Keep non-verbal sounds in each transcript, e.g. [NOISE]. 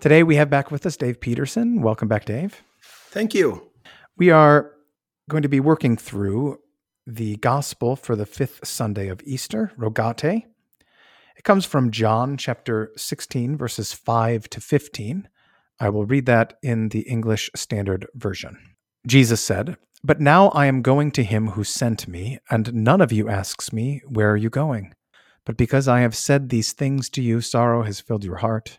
Today we have back with us Dave Petersen. Welcome back, Dave. Thank you. We are going to be working through the Gospel for the fifth Sunday of Easter, Rogate. It comes from John chapter 16, verses 5 to 15. I will read that in the English Standard Version. Jesus said, But now I am going to him who sent me, and none of you asks me, Where are you going? But because I have said these things to you, sorrow has filled your heart.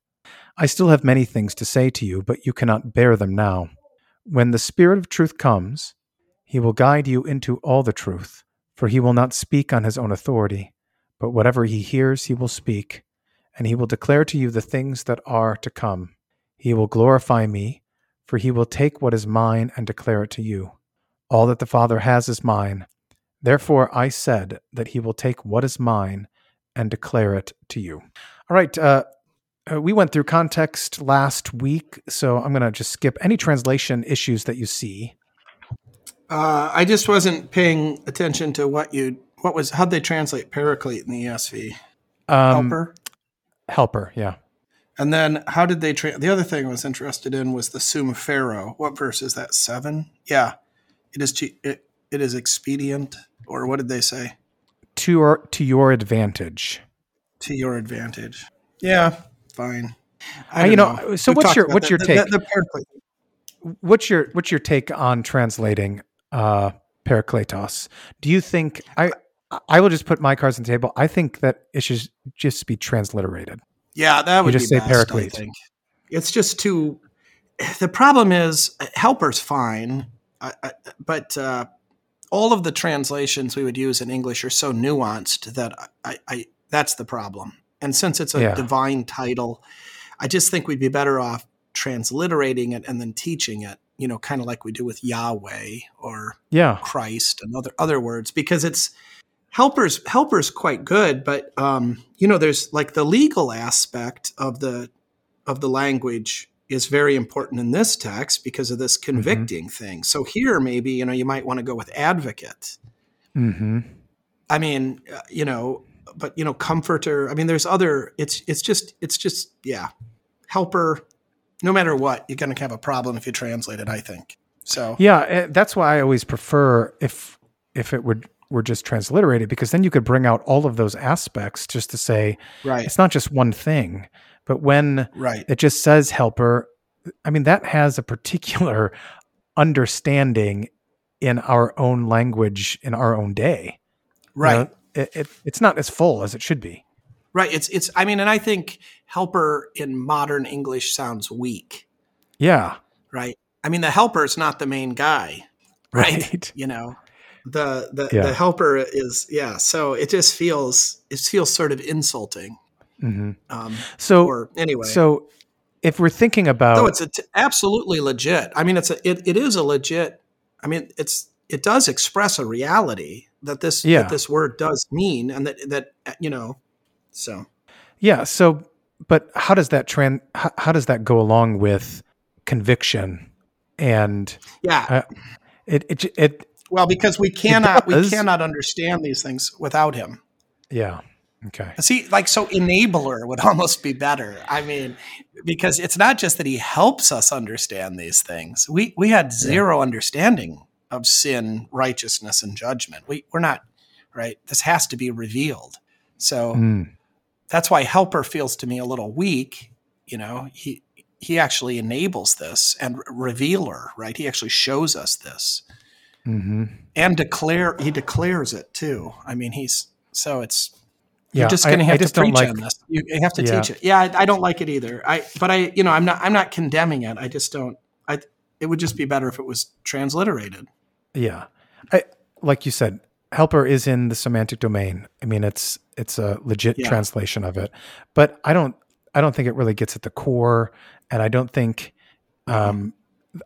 I still have many things to say to you, but you cannot bear them now. When the Spirit of truth comes, he will guide you into all the truth, for he will not speak on his own authority, but whatever he hears, he will speak, and he will declare to you the things that are to come. He will glorify me, for he will take what is mine and declare it to you. All that the Father has is mine. Therefore I said that he will take what is mine and declare it to you. All right, uh, uh, we went through context last week, so I'm going to just skip any translation issues that you see. Uh, I just wasn't paying attention to what you what was how'd they translate paraclete in the ESV? Um, Helper. Helper, yeah. And then how did they tra- the other thing I was interested in was the sympherei. What verse is that? 7? Yeah. It is che- it, it is expedient or what did they say? To your to your advantage. To your advantage. Yeah, fine. Uh, you know, know. so We've what's your what's your that. take? The, the, the what's your what's your take on translating uh Parakletos? Do you think I I will just put my cards on the table. I think that it should just be transliterated. Yeah, that would just be say best, paraclete. I think. It's just too. The problem is, helper's fine, I, I, but uh, all of the translations we would use in English are so nuanced that I, I that's the problem. And since it's a Yeah. divine title, I just think we'd be better off transliterating it and then teaching it. You know, kind of like we do with Yahweh or Yeah. Christ and other other words because it's helpers helpers quite good but um you know there's like the legal aspect of the of the language is very important in this text because of this convicting thing so here maybe you know you might want to go with advocate Mm-hmm. i mean uh, you know but you know comforter i mean there's other it's it's just it's just yeah. Helper no matter what you're going to have a problem if you translate it i think. So Yeah, eh, that's why I always prefer if if it would were just transliterated because then you could bring out all of those aspects just to say right. it's not just one thing. But when right. it just says helper, I mean that has a particular understanding in our own language in our own day. You right. know, it, it, it's not as full as it should be. Right. It's it's I mean, and I think helper in modern English sounds weak, Yeah. right? I mean, the helper is not the main guy, [LAUGHS] right? Right. You know, the the, Yeah. the helper is yeah. So it just feels it feels sort of insulting. hmm Um, So or anyway, so if we're thinking about no, it's a t- absolutely legit. I mean, it's a it, it is a legit. I mean, it's it does express a reality that this Yeah. that this word does mean, and that that you know, so Yeah. So, but how does that trend? How, how does that go along with conviction? And yeah. uh, it, it, it, Well, because we cannot we cannot understand these things without him. yeah. Okay. See, like so enabler would [LAUGHS] almost be better. I mean, because it's not just that he helps us understand these things. We we had zero understanding of sin, righteousness, and judgment. We we're not right. This has to be revealed. So Mm. that's why helper feels to me a little weak. You know, he he actually enables this and revealer, right? He actually shows us this. Mm-hmm. And declare he declares it too. I mean, he's so it's Yeah, you're just going to have to preach like- on this. You, you have to Yeah. teach it. Yeah, I, I don't like it either. I but I you know I'm not I'm not condemning it. I just don't. I it would just be better if it was transliterated. Yeah, I, like you said, helper is in the semantic domain. I mean, it's it's a legit Yeah. translation of it, but I don't I don't think it really gets at the core, and I don't think um,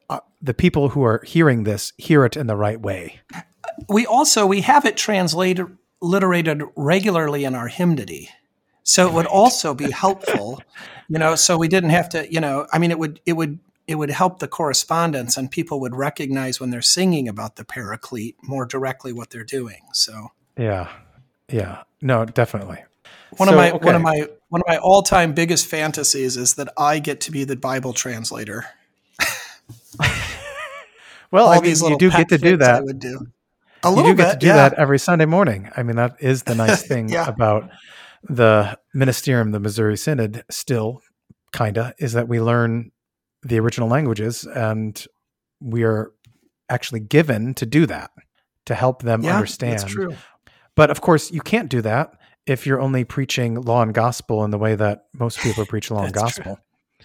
uh, the people who are hearing this hear it in the right way. we also we have it translated literated regularly in our hymnody so it would also be helpful you know so we didn't have to you know i mean it would it would it would help the correspondence and people would recognize when they're singing about the paraclete more directly what they're doing so Yeah, yeah, no, definitely. one So, of my one of my one of my all-time biggest fantasies is that i get to be the bible translator [LAUGHS] Well, all I mean, you do get to do that I would do a You little do get to do yeah. that every Sunday morning. I mean, that is the nice [LAUGHS] thing Yeah. about the ministerium, the Missouri Synod, still kinda, is that we learn the original languages and we are actually given to do that to help them yeah understand. that's true But of course, you can't do that if you're only preaching law and gospel in the way that most people [LAUGHS] preach law and That's true. gospel.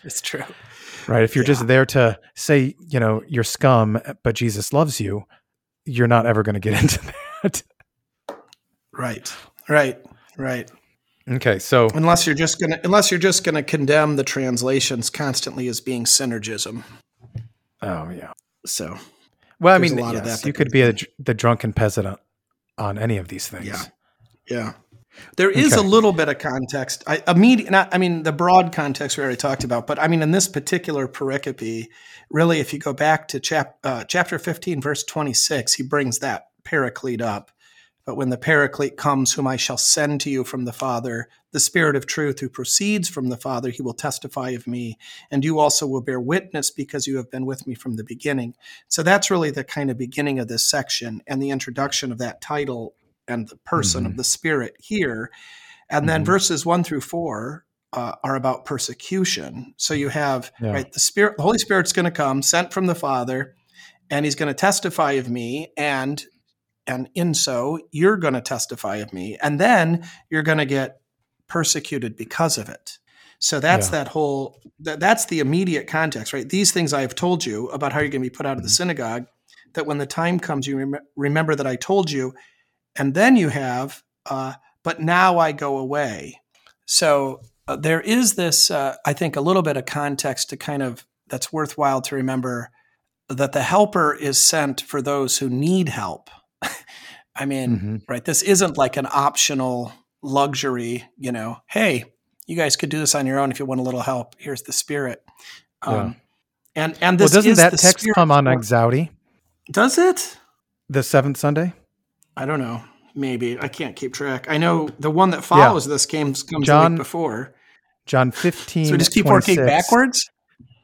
it's true Right. If you're Yeah. just there to say, you know, you're scum, but Jesus loves you, you're not ever going to get [LAUGHS] into that. right right right Okay, so unless you're just gonna unless you're just gonna condemn the translations constantly as being synergism. oh yeah. So Well, I mean, a lot of that you that could be a, the drunken peasant on, on any of these things. Yeah. yeah, there is Okay. a little bit of context. I immediate, not I mean the broad context we already talked about, but I mean in this particular pericope, really, if you go back to chap, uh, chapter fifteen, verse twenty six, he brings that paraclete up. But when the Paraclete comes, whom I shall send to you from the Father, the Spirit of truth who proceeds from the Father, he will testify of me. And you also will bear witness because you have been with me from the beginning. So that's really the kind of beginning of this section and the introduction of that title and the person of the Spirit here. And then Mhm. verses one through four uh, are about persecution. So you have, Yeah. right, the Spirit, the Holy Spirit's going to come, sent from the Father, and he's going to testify of me. And and in so you're going to testify of me and then you're going to get persecuted because of it so that's Yeah. that whole that, that's the immediate context right these things i've told you about how you're going to be put out of the Mhm. synagogue that when the time comes you rem- remember that i told you and then you have uh, but now i go away so uh, there is this uh, i think a little bit of context to kind of that's worthwhile to remember that the helper is sent for those who need help I mean, Mhm. right? This isn't like an optional luxury, you know, hey, you guys could do this on your own if you want a little help. Here's the spirit. Um, and and Well, this doesn't is that text come on Exaudi, Does it? the seventh Sunday? I don't know. Maybe I can't keep track. I know the one that follows this came comes the John week before. John 15. So we just keep working backwards.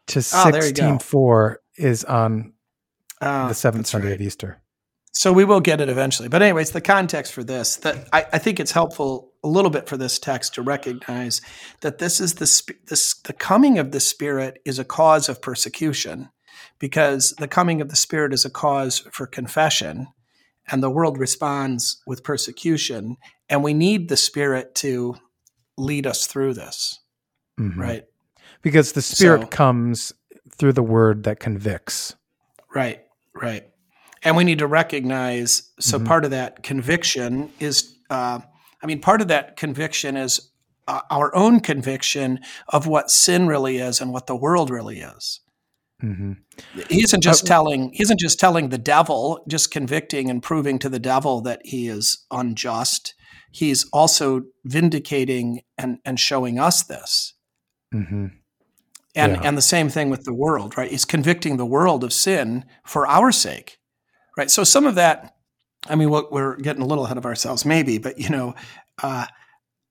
To Oh, you go. 16 4 is on Uh, the seventh Sunday right. of Easter. So we will get it eventually. But anyways, the context for this that I, I think it's helpful a little bit for this text to recognize that this is the this the coming of the Spirit is a cause of persecution, because the coming of the Spirit is a cause for confession, and the world responds with persecution, and we need the Spirit to lead us through this, Mhm. right? Because the Spirit So- comes through the word that convicts. Right, right. And we need to recognize so Mhm. part of that conviction is, uh, I mean, part of that conviction is uh, our own conviction of what sin really is and what the world really is. hmm He isn't just Uh, telling, he isn't just telling the devil, just convicting and proving to the devil that he is unjust. He's also vindicating and, and showing us this. hmm And Yeah. and the same thing with the world, right? He's convicting the world of sin for our sake, right? So some of that, I mean, what we're getting a little ahead of ourselves, maybe, but you know, uh,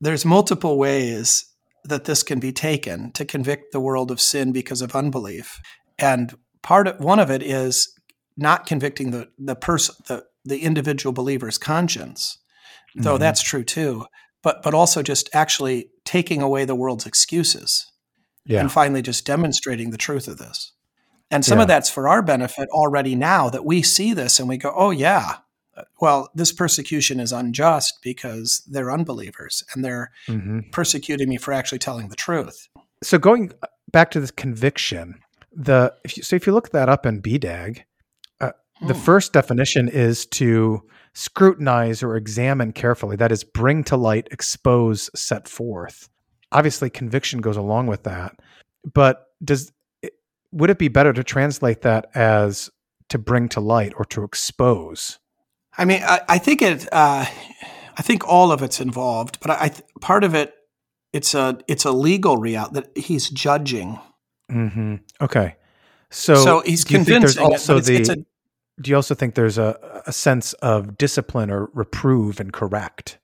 there's multiple ways that this can be taken to convict the world of sin because of unbelief, and part of one of it is not convicting the the person, the the individual believer's conscience, though Mhm. that's true too. But but also just actually taking away the world's excuses Yeah. and finally just demonstrating the truth of this. And some Yeah. of that's for our benefit already now that we see this and we go, oh, yeah, well, this persecution is unjust because they're unbelievers and they're hmm persecuting me for actually telling the truth. So going back to this conviction, the if you, so if you look that up in BDAG, the Hmm. first definition is to scrutinize or examine carefully. That is, bring to light, expose, set forth. Obviously, conviction goes along with that, but does would it be better to translate that as to bring to light or to expose? I mean, I, I think it. Uh, I think all of it's involved, but I, th- part of it, it's a it's a legal reality that he's judging. hmm Okay, so So, he's do you think there's convincing. it, also it's, the it's a, do you also think there's a, a sense of discipline or reprove and correct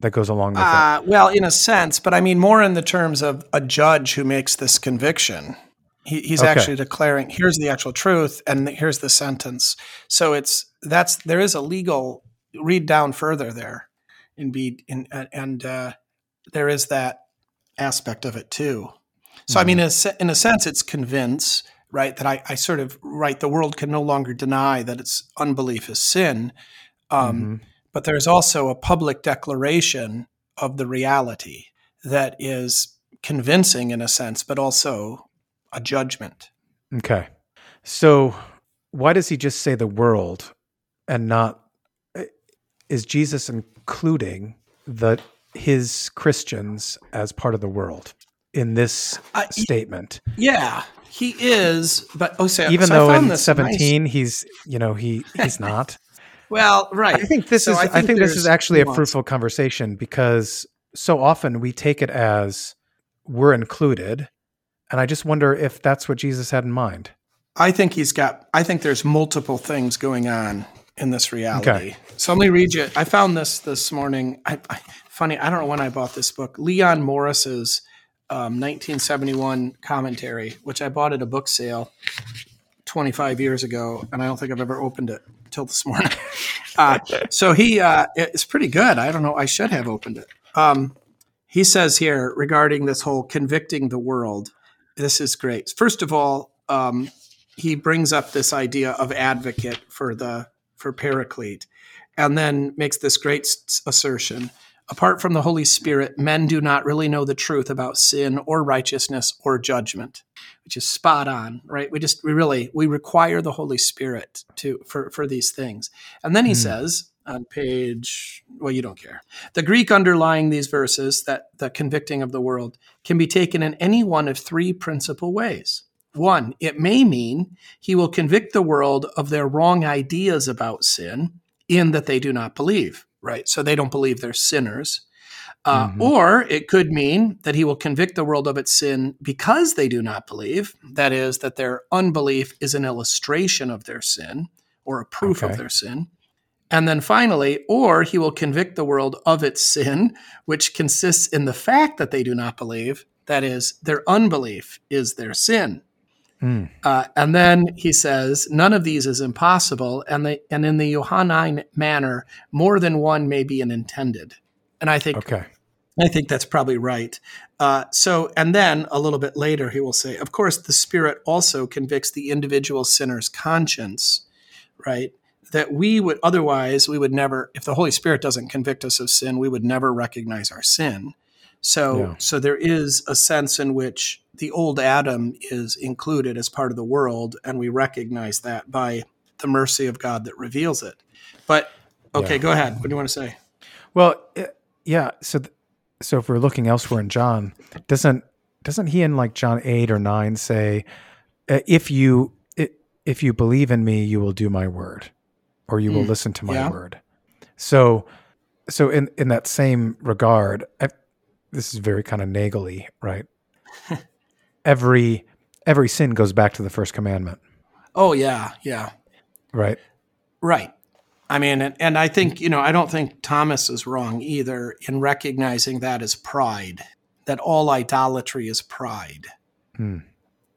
that goes along with it? uh, well, in a sense, but I mean more in the terms of a judge who makes this conviction. He, he's Okay. actually declaring, "Here's the actual truth, and here's the sentence." So it's that's there is a legal read down further there, in be in and uh, there is that aspect of it too. So I mean, in a, in a sense, it's convince right that I, I sort of right the world can no longer deny that its unbelief is sin, um, Mhm. but there's also a public declaration of the reality that is convincing in a sense, but also a judgment. Okay. So why does he just say the world and not eh, is Jesus including the his Christians as part of the world in this Uh, statement? Yeah, he is, but oh, so, Even so I though in this nice- 17 he's, you know, he he's [LAUGHS] not. Well, right. I think this So is I think, this is actually a fruitful conversation because so often we take it as we're included and I just wonder if that's what Jesus had in mind. I think he's got. I think there's multiple things going on in this reality. So let me read you. I found this this morning. I, I, funny. I don't know when I bought this book. Leon Morris's um, 1971 commentary, which I bought at a book sale 25 years ago, and I don't think I've ever opened it till this morning. [LAUGHS] uh, so he, uh, it's pretty good. I don't know. I should have opened it. Um, he says here regarding this whole convicting the world. This is great. First of all, um, he brings up this idea of advocate for the for Paraclete, and then makes this great s- assertion: apart from the Holy Spirit, men do not really know the truth about sin or righteousness or judgment, which is spot on, right? We just we really we require the Holy Spirit to for for these things, and then he Hmm. says on page well you don't care the greek underlying these verses that the convicting of the world can be taken in any one of three principal ways one, it may mean he will convict the world of their wrong ideas about sin in that they do not believe, right? So they don't believe they're sinners. Uh, Mhm. Or it could mean that he will convict the world of its sin because they do not believe. That is, that their unbelief is an illustration of their sin or a proof Okay. of their sin. And then finally, or he will convict the world of its sin, which consists in the fact that they do not believe. That is, their unbelief is their sin. Mm. Uh, and then he says, none of these is impossible, and they, and in the Johannine manner, more than one may be an intended. And I think Okay. I think that's probably right. Uh, so, and then a little bit later, he will say, of course, the Spirit also convicts the individual sinner's conscience, right? That we would otherwise, we would never, if the Holy Spirit doesn't convict us of sin, we would never recognize our sin. So, Yeah. so there is a sense in which the old Adam is included as part of the world, and we recognize that by the mercy of God that reveals it. But okay, Yeah. go ahead. What do you want to say? Well, yeah. So, th- so if we're looking elsewhere in John, doesn't doesn't he in like John eight or nine say, uh, "If you if you believe in me, you will do my word, or you will Mm, listen to my yeah. word." So, so in in that same regard, I, this is very kind of nagely, right? [LAUGHS] every every sin goes back to the first commandment, Oh yeah, yeah. right? Right. I mean, and, and I think, you know, I don't think Thomas is wrong either in recognizing that as pride, that all idolatry is pride. Hmm.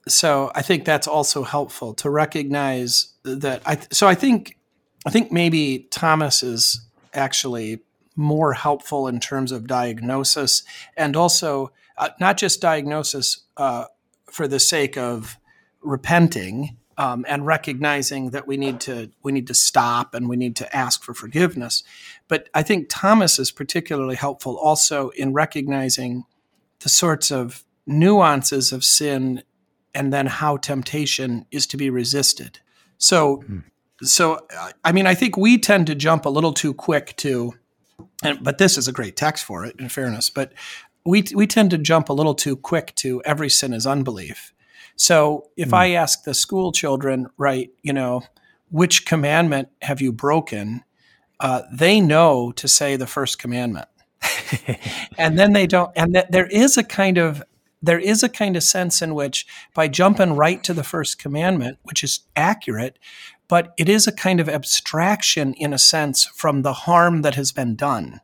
So I think that's also helpful to recognize that. I, so I think, I think maybe Thomas is actually more helpful in terms of diagnosis and also uh, not just diagnosis uh, for the sake of repenting um, and recognizing that we need to we need to stop and we need to ask for forgiveness. But I think Thomas is particularly helpful also in recognizing the sorts of nuances of sin and then how temptation is to be resisted. So, mm. So I mean, I think we tend to jump a little too quick to, and, but this is a great text for it. In fairness, but we we tend to jump a little too quick to every sin is unbelief so if mm. I ask the school children, right, you know, which commandment have you broken? Uh, they know to say the first commandment. [LAUGHS] and then they don't, and that there is a kind of there is a kind of sense in which by jumping right to the first commandment, which is accurate, but it is a kind of abstraction in a sense from the harm that has been done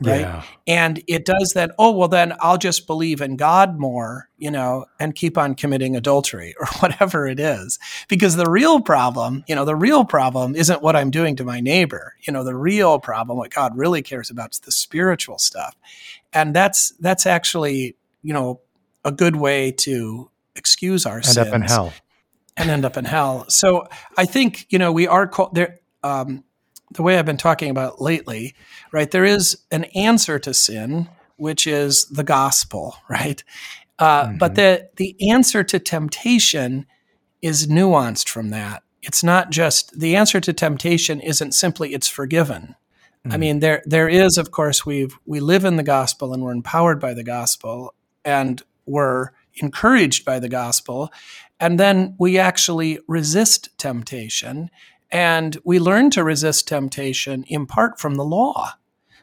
right? Yeah. and it does that oh well then i'll just believe in god more you know and keep on committing adultery [LAUGHS] or whatever it is. Because the real problem you know the real problem isn't what i'm doing to my neighbor. You know the real problem what god really cares about is the spiritual stuff. And that's that's actually you know a good way to excuse our end sins up in hell and end up in hell so i think you know we are called there um, the way I've been talking about lately, right? There is an answer to sin, which is the gospel, [LAUGHS] right? Uh, mm-hmm. But the the answer to temptation is nuanced from that. It's not just the answer to temptation isn't simply it's forgiven. Mm-hmm. I mean, there there is, of course, we've we live in the gospel and we're empowered by the gospel and we're encouraged by the gospel, and then we actually resist temptation and we learn to resist temptation in part from the law,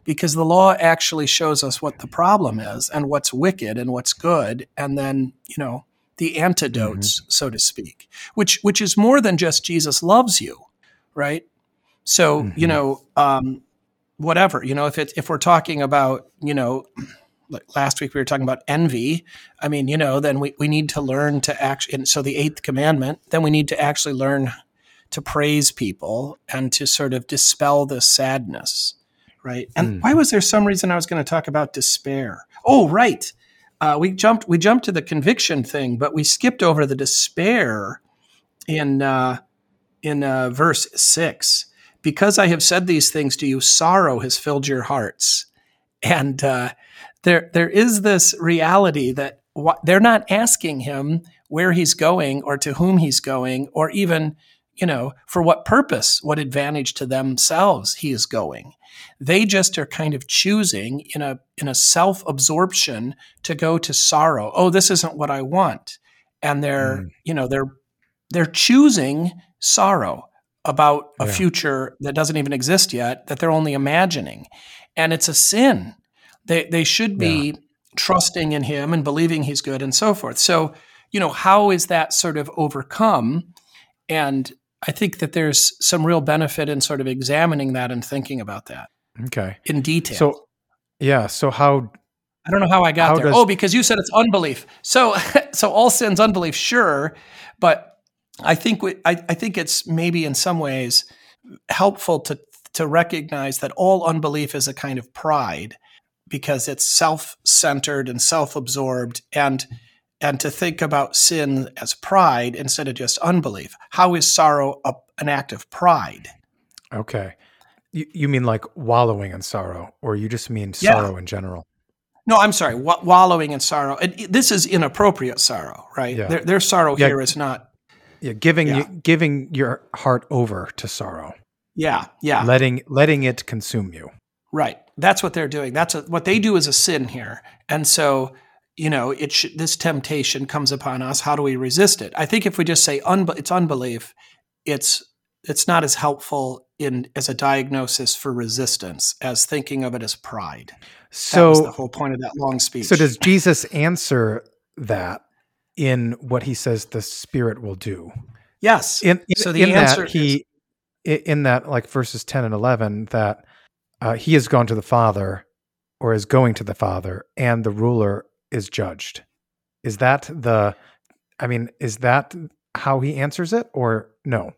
because the law actually shows us what the problem is and what's wicked and what's good. And then, you know, the antidotes, mm-hmm. so to speak, which which is more than just Jesus loves you, right? So, mm-hmm. you know, um, whatever, you know, if it if we're talking about, you know, like last week we were talking about envy. I mean, you know, then we, we need to learn to actually, and so the eighth commandment, then we need to actually learn to praise people and to sort of dispel the sadness, right? And mm. why was there some reason I was going to talk about despair? Oh, right. Uh, we jumped we jumped to the conviction thing, but we skipped over the despair in uh, in uh, verse six. Because I have said these things to you, sorrow has filled your hearts, and uh, there there is this reality that wh- they're not asking him where he's going or to whom he's going or even you know, for what purpose, what advantage to themselves he is going. They just are kind of choosing in a in a self-absorption to go to sorrow. Oh, this isn't what I want. And they're, mm. you know, they're they're choosing sorrow about a yeah. future that doesn't even exist yet, that they're only imagining. And it's a sin. They they should be yeah. trusting in him and believing he's good and so forth. So, you know, how is that sort of overcome? And I think that there's some real benefit in sort of examining that and thinking about that. Okay. In detail. So, yeah. So how? I don't know how I got how there. Does, oh, because you said it's unbelief. So, [LAUGHS] so all sins unbelief, sure, but I think we, I, I think it's maybe in some ways helpful to to recognize that all unbelief is a kind of pride because it's self-centered and self-absorbed and and to think about sin as pride instead of just unbelief. How is sorrow a, an act of pride? Okay. You, you mean like wallowing in sorrow, or you just mean yeah. sorrow in general? No, I'm sorry. W- wallowing in sorrow. And this is inappropriate sorrow, right? Yeah. Their, their sorrow yeah. here is not. Yeah, giving yeah. You, giving your heart over to sorrow. Yeah, yeah. Letting letting it consume you. Right. That's what they're doing. That's a, what they do is a sin here, and so you know, it sh- this temptation comes upon us. How do we resist it? I think if we just say it's unbelief, it's it's not as helpful in as a diagnosis for resistance as thinking of it as pride. So the whole point of that long speech. So does Jesus answer that in what he says the Spirit will do? Yes. In, in so the answer that he is, in that like verses ten and eleven that uh, he has gone to the Father or is going to the Father, and the ruler is judged. Is that the I mean, is that how he answers it or no?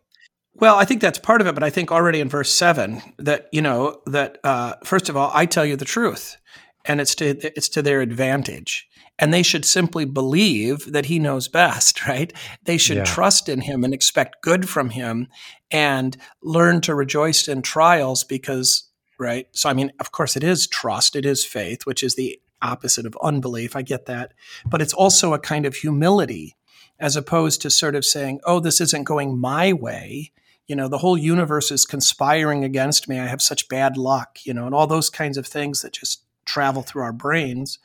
Well, I think that's part of it, but I think already in verse seven that you know that uh, first of all, I tell you the truth, and it's to it's to their advantage. and they should simply believe that he knows best, [LAUGHS] right? They should yeah. trust in him and expect good from him and learn to rejoice in trials because, right? So, I mean, of course, it is trust, it is faith, which is the opposite of unbelief. I get that. But it's also a kind of humility as opposed to sort of saying, oh, this isn't going my way. You know, the whole universe is conspiring against me. I have such bad luck, you know, and all those kinds of things that just travel through our brains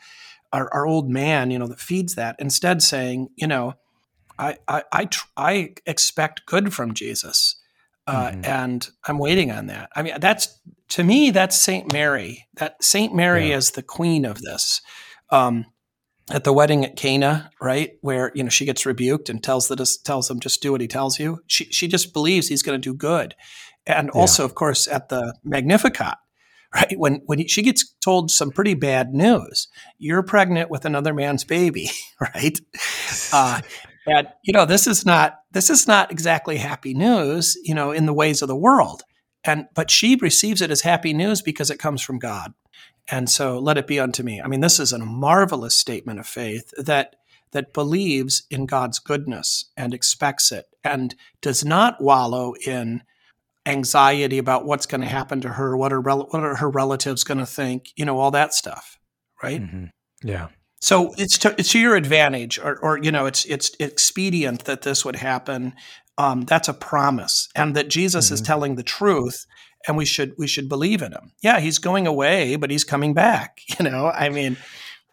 our, our old man, you know, that feeds that. Instead, saying, you know, I I I, tr- I expect good from Jesus, uh, mm-hmm. and I'm waiting on that. I mean, that's to me, that's Saint Mary. That Saint Mary yeah. is the queen of this. Um, at the wedding at Cana, right, where you know she gets rebuked and tells the tells him just do what he tells you. She she just believes he's going to do good, and yeah. also, of course, at the Magnificat, right? When when she gets told some pretty bad news, you're pregnant with another man's baby, [LAUGHS] right? Uh, and you know this is not this is not exactly happy news, you know, in the ways of the world. And but she receives it as happy news because it comes from God. And so let it be unto me. I mean, this is a marvelous statement of faith that that believes in God's goodness and expects it and does not wallow in anxiety about what's going to happen to her, what are what are her relatives going to think, you know, all that stuff, right? Mm-hmm. Yeah. So it's to, it's to your advantage, or, or you know, it's it's expedient that this would happen. Um, that's a promise, and that Jesus mm-hmm. is telling the truth, and we should we should believe in him. Yeah, he's going away, but he's coming back. [LAUGHS] You know, I mean,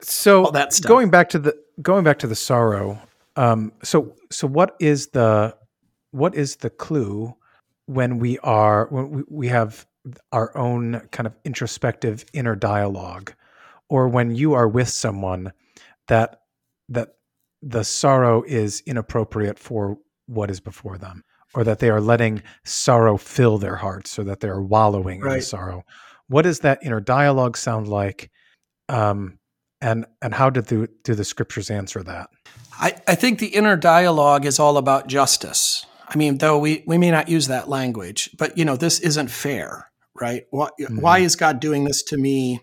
so that going back to the going back to the sorrow. Um, so so what is the what is the clue when we are when we, we have our own kind of introspective inner dialogue or when you are with someone that that the sorrow is inappropriate for what is before them or that they are letting sorrow fill their hearts or that they're wallowing right. in sorrow what does that inner dialogue sound like um, and and how did the, do the scriptures answer that I, I think the inner dialogue is all about justice I mean, though we, we may not use that language, but you know, this isn't fair, right? Why, mm-hmm. why is God doing this to me?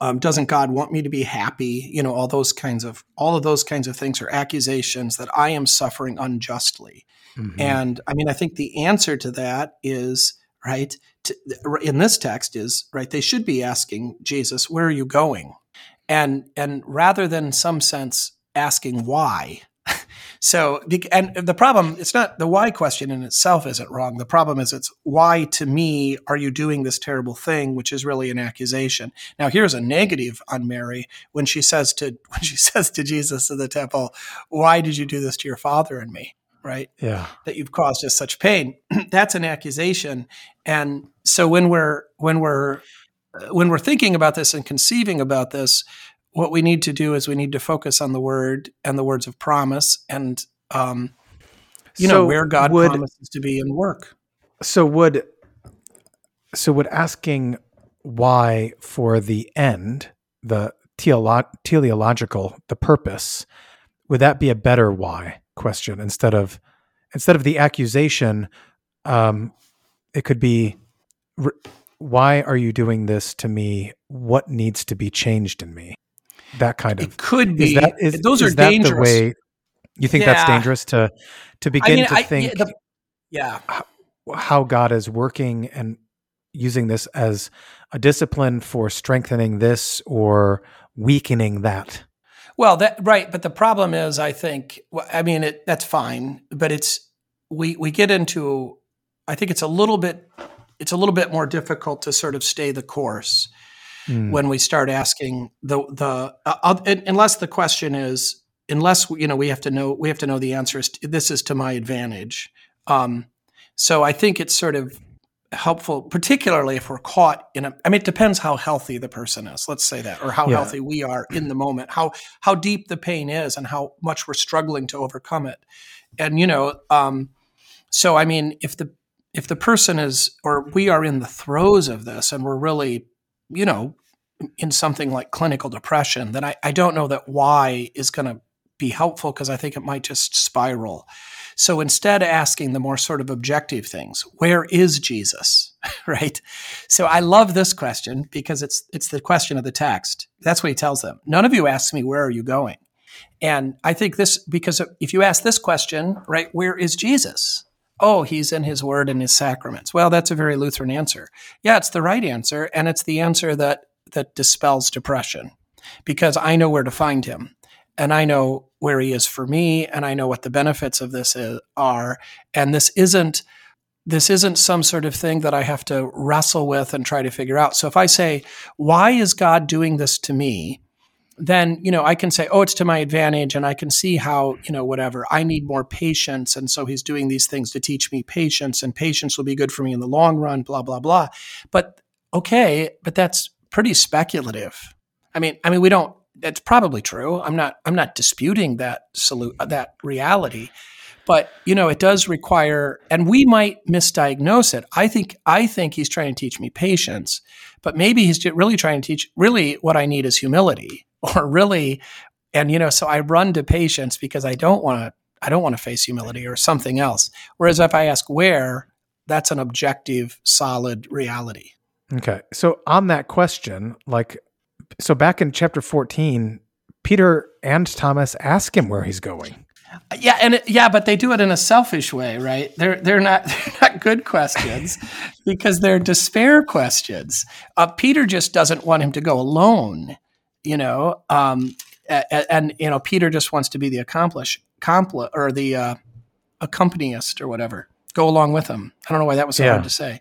Um, doesn't God want me to be happy? You know, all those kinds of all of those kinds of things are accusations that I am suffering unjustly. Mm-hmm. And I mean, I think the answer to that is right to, in this text is right. They should be asking Jesus, "Where are you going?" And and rather than some sense asking why, so, and the problem, it's not the why question in itself isn't wrong. The problem is it's why to me are you doing this terrible thing, which is really an accusation. Now, here's a negative on Mary when she says to [LAUGHS] when she says to Jesus in the temple, "Why did you do this to your father and me?" Right? Yeah. That you've caused us such pain. [CLEARS THROAT] That's an accusation. And so when we're when we're uh, when we're thinking about this and conceiving about this, what we need to do is we need to focus on the word and the words of promise and um, you so know where god would, promises to be and work. So would so would asking why for the end the teleolo- teleological the purpose would that be a better why question instead of instead of the accusation um, it could be why are you doing this to me? What needs to be changed in me that kind of it could be. Is that, is, Those is are that dangerous. The way you think yeah. that's dangerous to to begin I mean, to I, think? Yeah, the, yeah. How, how God is working and using this as a discipline for strengthening this or weakening that. Well, that right, but the problem is, I think, I mean, it, that's fine, but it's we we get into, I think it's a little bit, it's a little bit more difficult to sort of stay the course mm. when we start asking the the uh, unless the question is unless you know we have to know we have to know the answer is this is to my advantage. Um, so I think it's sort of helpful, particularly if we're caught in a. I mean, it depends how healthy the person is. Let's say that, or how yeah. healthy we are in the moment, how how deep the pain is, and how much we're struggling to overcome it. And you know, um, so I mean, if the if the person is, or we are in the throes of this, and we're really, you know, in something like clinical depression, then I, I don't know that why is going to be helpful because I think it might just spiral. So instead, asking the more sort of objective things, where is Jesus? [LAUGHS] right? So I love this question because it's it's the question of the text. That's what he tells them. None of you ask me where are you going, and I think this because if you ask this question, right, where is Jesus? Oh, he's in his word and his sacraments. Well, that's a very Lutheran answer. Yeah, it's the right answer, and it's the answer that that dispels depression because I know where to find him and I know where he is for me and I know what the benefits of this is, are and this isn't this isn't some sort of thing that I have to wrestle with and try to figure out. So if I say, why is God doing this to me? Then, you know, I can say, oh, it's to my advantage. And I can see how, you know, whatever, I need more patience. And so he's doing these things to teach me patience, and patience will be good for me in the long run, blah, blah, blah. But okay, but that's pretty speculative. I mean, I mean, we don't. That's probably true. I'm not. I'm not disputing that salute uh, that reality, but you know, it does require, and we might misdiagnose it. I think. I think he's trying to teach me patience, but maybe he's really trying to teach. Really, what I need is humility, [LAUGHS] or really, and you know, so I run to patience because I don't want to. I don't want to face humility or something else. Whereas if I ask where, that's an objective, solid reality. Okay. So on that question, like, so back in chapter 14, Peter and Thomas ask him where he's going. Yeah, and it, yeah, but they do it in a selfish way, right? They're they're not [LAUGHS] they're not good questions [LAUGHS] because they're despair questions. Uh, Peter just doesn't want him to go alone, you know, um, and, and, you know Peter just wants to be the accomplish compl or the uh, accompanist or whatever go along with him. I don't know why that was so yeah. hard to say.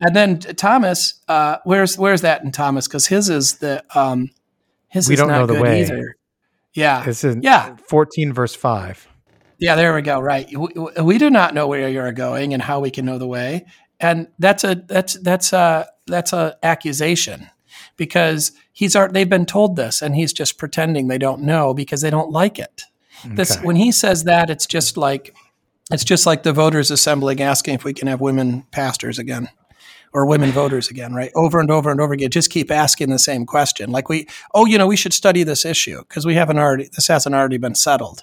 And then Thomas, uh, where's where's that in Thomas? Because his is the um, his we is don't not know the good way. either. Yeah, this is yeah, fourteen verse five. Yeah, there we go. Right, we, we, do not know where you're going and how we can know the way, and that's a that's that's a that's a accusation because he's they've been told this and he's just pretending they don't know because they don't like it. Okay. This when he says that, it's just like it's just like the voters assembling asking if we can have women pastors again or women voters again, right? Over and over and over again. Just keep asking the same question. Like we, oh, you know, we should study this issue because we haven't already, this hasn't already been settled.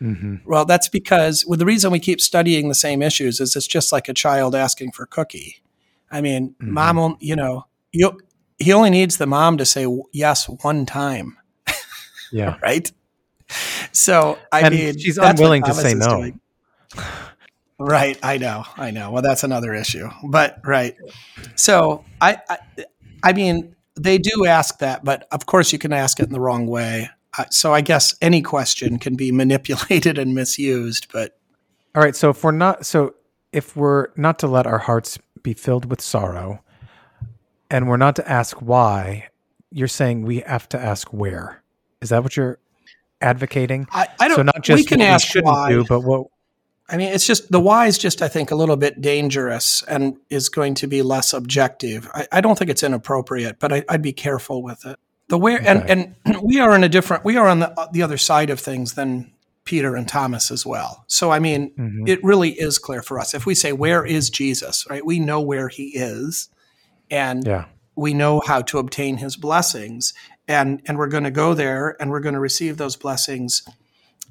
Mm-hmm. Well, that's because well, the reason we keep studying the same issues is it's just like a child asking for cookie. I mean, mm-hmm. mom, you know, you, he only needs the mom to say yes one time. [LAUGHS] Yeah. right. So I and mean, she's unwilling to say no. Doing. Right, I know, I know. Well, that's another issue, but right. So I, I, I mean, they do ask that, but of course, you can ask it in the wrong way. Uh, so I guess any question can be [LAUGHS] manipulated and misused. But all right, so if we're not, so if we're not to let our hearts be filled with sorrow, and we're not to ask why, you're saying we have to ask where. Is that what you're advocating? I, I don't. So not just we can ask we shouldn't why. do, but what I mean, it's just the why is just, I think, a little bit dangerous and is going to be less objective. I, I don't think it's inappropriate, but I, would be careful with it. The where okay. and and [CLEARS THROAT] we are in a different, we are on the the other side of things than Peter and Thomas as well. So I mean, mm-hmm. it really is clear for us if we say where is Jesus, right? We know where he is, and yeah. we know how to obtain his blessings, and and we're going to go there and we're going to receive those blessings,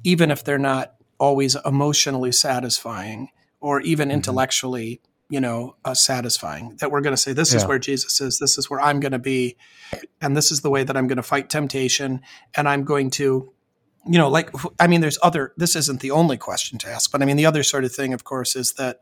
even if they're not always emotionally satisfying or even mm-hmm. intellectually you know uh, satisfying that we're going to say this yeah. is where jesus is. This is where i'm going to be. And this is the way that i'm going to fight temptation. And i'm going to you know like i mean there's other this isn't the only question to ask but i mean the other sort of thing of course is that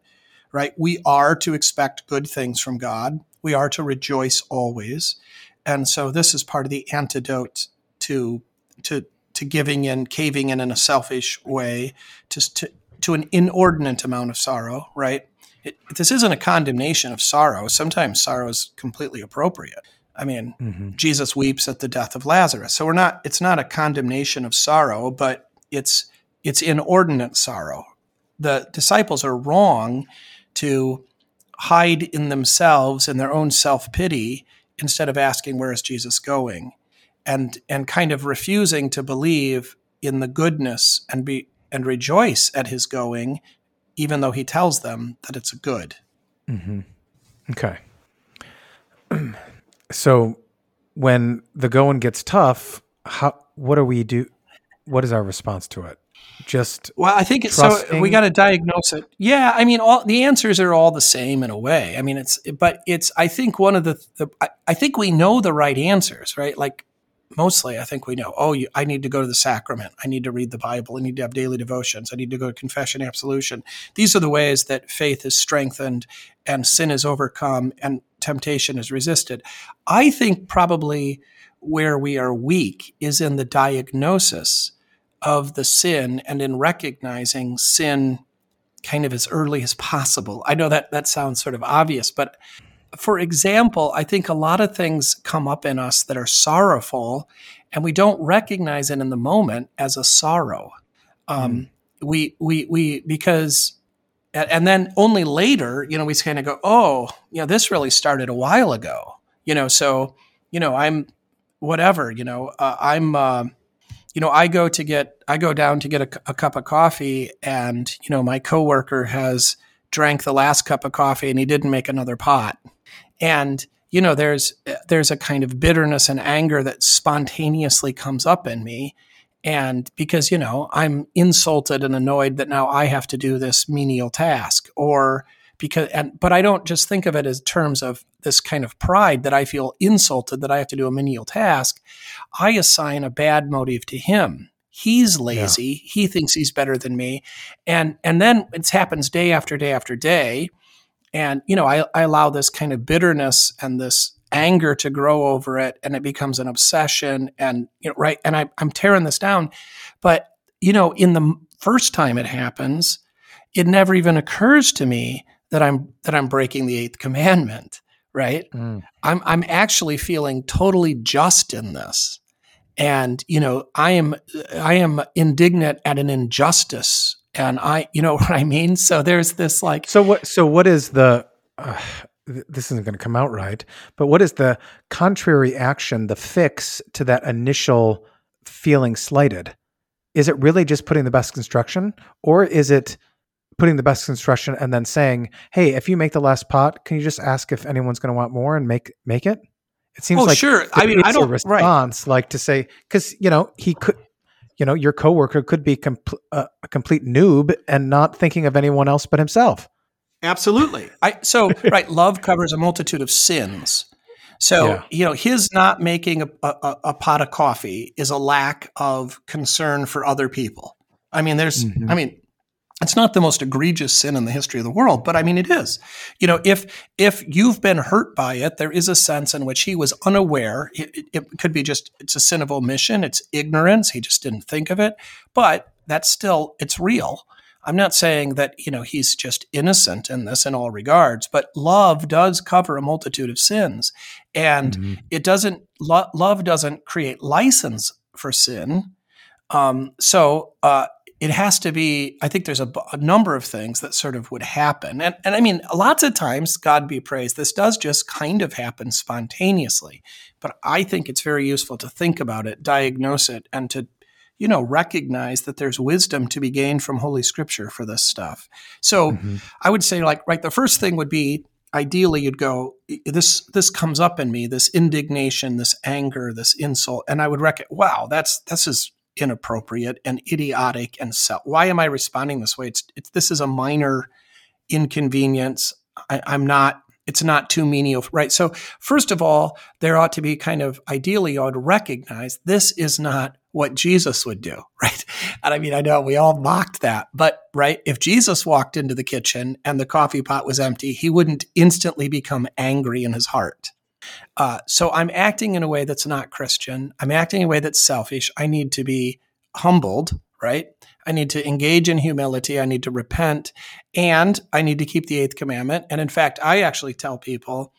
right we are to expect good things from god. We are to rejoice always. And so this is part of the antidote to to to giving in, caving in in a selfish way, to, to, to an inordinate amount of sorrow, right? It, this isn't a condemnation of sorrow. Sometimes sorrow is completely appropriate. I mean, mm-hmm. Jesus weeps at the death of Lazarus. So we're not it's not a condemnation of sorrow, but it's it's inordinate sorrow. The disciples are wrong to hide in themselves in their own self-pity instead of asking where is Jesus going? And and kind of refusing to believe in the goodness and be and rejoice at his going, even though he tells them that it's a good. Mm-hmm. Okay. [CLEARS THROAT] so when the going gets tough, how what do we do? what is our response to it? Just well, I think it's so we got to diagnose it. Yeah, I mean, all the answers are all the same in a way. I mean, it's but it's I think one of the, the I, I think we know the right answers, right? Like mostly I think we know, oh, you, I need to go to the sacrament. I need to read the Bible. I need to have daily devotions. I need to go to confession, absolution. These are the ways that faith is strengthened and sin is overcome and temptation is resisted. I think probably where we are weak is in the diagnosis of the sin and in recognizing sin kind of as early as possible. I know that that sounds sort of obvious, but for example, I think a lot of things come up in us that are sorrowful, and we don't recognize it in the moment as a sorrow. Um, mm. We we we because, and then only later, you know, we kind of go, oh, you know, this really started a while ago. You know, so you know, I'm whatever. You know, uh, I'm. Uh, you know, I go to get, I go down to get a, a cup of coffee, and you know, my coworker has drank the last cup of coffee and he didn't make another pot and you know there's there's a kind of bitterness and anger that spontaneously comes up in me. And because you know i'm insulted and annoyed that now i have to do this menial task or because and but i don't just think of it as terms of this kind of pride that i feel insulted that i have to do a menial task. I assign a bad motive to him. He's lazy. Yeah. he thinks he's better than me. And and then it happens day after day after day and, you know, I, I allow this kind of bitterness and this anger to grow over it and it becomes an obsession and, you know, right. And I, I'm tearing this down. But, you know, in the first time it happens, it never even occurs to me that I'm, that I'm breaking the eighth commandment. Right. Mm. I'm, I'm actually feeling totally just in this and you know i am i am indignant at an injustice and I, you know [LAUGHS] what I mean? So there's this like. So what? So what is the? Uh, this isn't going to come out right, but what is the contrary action, the fix to that initial feeling slighted? Is it really just putting the best construction, or is it putting the best construction and then saying, "Hey, if you make the last pot, can you just ask if anyone's going to want more and make make it?" It seems oh, like sure. I mean, I don't response right. like to say because you know he could you know your coworker could be compl- uh, a complete noob and not thinking of anyone else but himself absolutely i so [LAUGHS] right love covers a multitude of sins so yeah. you know his not making a, a, a, pot of coffee is a lack of concern for other people i mean there's mm-hmm. i mean it's not the most egregious sin in the history of the world, but I mean it is. You know, if if you've been hurt by it, there is a sense in which he was unaware. It, it, could be just it's a sin of omission, it's ignorance. He just didn't think of it, but that's still it's real. I'm not saying that you know he's just innocent in this in all regards, but love does cover a multitude of sins, and mm-hmm. it doesn't. Lo- love doesn't create license for sin. Um, so uh, it has to be i think there's a, a, number of things that sort of would happen. And, and i mean lots of times god be praised this does just kind of happen spontaneously. But i think it's very useful to think about it diagnose it and to you know recognize that there's wisdom to be gained from holy scripture for this stuff. So mm-hmm. i would say like right the first thing would be ideally you'd go this this comes up in me this indignation this anger this insult and i would reckon wow that's this is inappropriate and idiotic and so why am I responding this way? It's, it's this is a minor inconvenience. I, I'm not it's not too menial, right? So, first of all, there ought to be kind of ideally, I would recognize this is not what Jesus would do, [LAUGHS] right? And I mean, I know we all mocked that, but right, if Jesus walked into the kitchen and the coffee pot was empty, he wouldn't instantly become angry in his heart. Uh, so I'm acting in a way that's not Christian. I'm acting in a way that's selfish. I need to be humbled, right? I need to engage in humility. I need to repent. And I need to keep the eighth commandment. And in fact, I actually tell people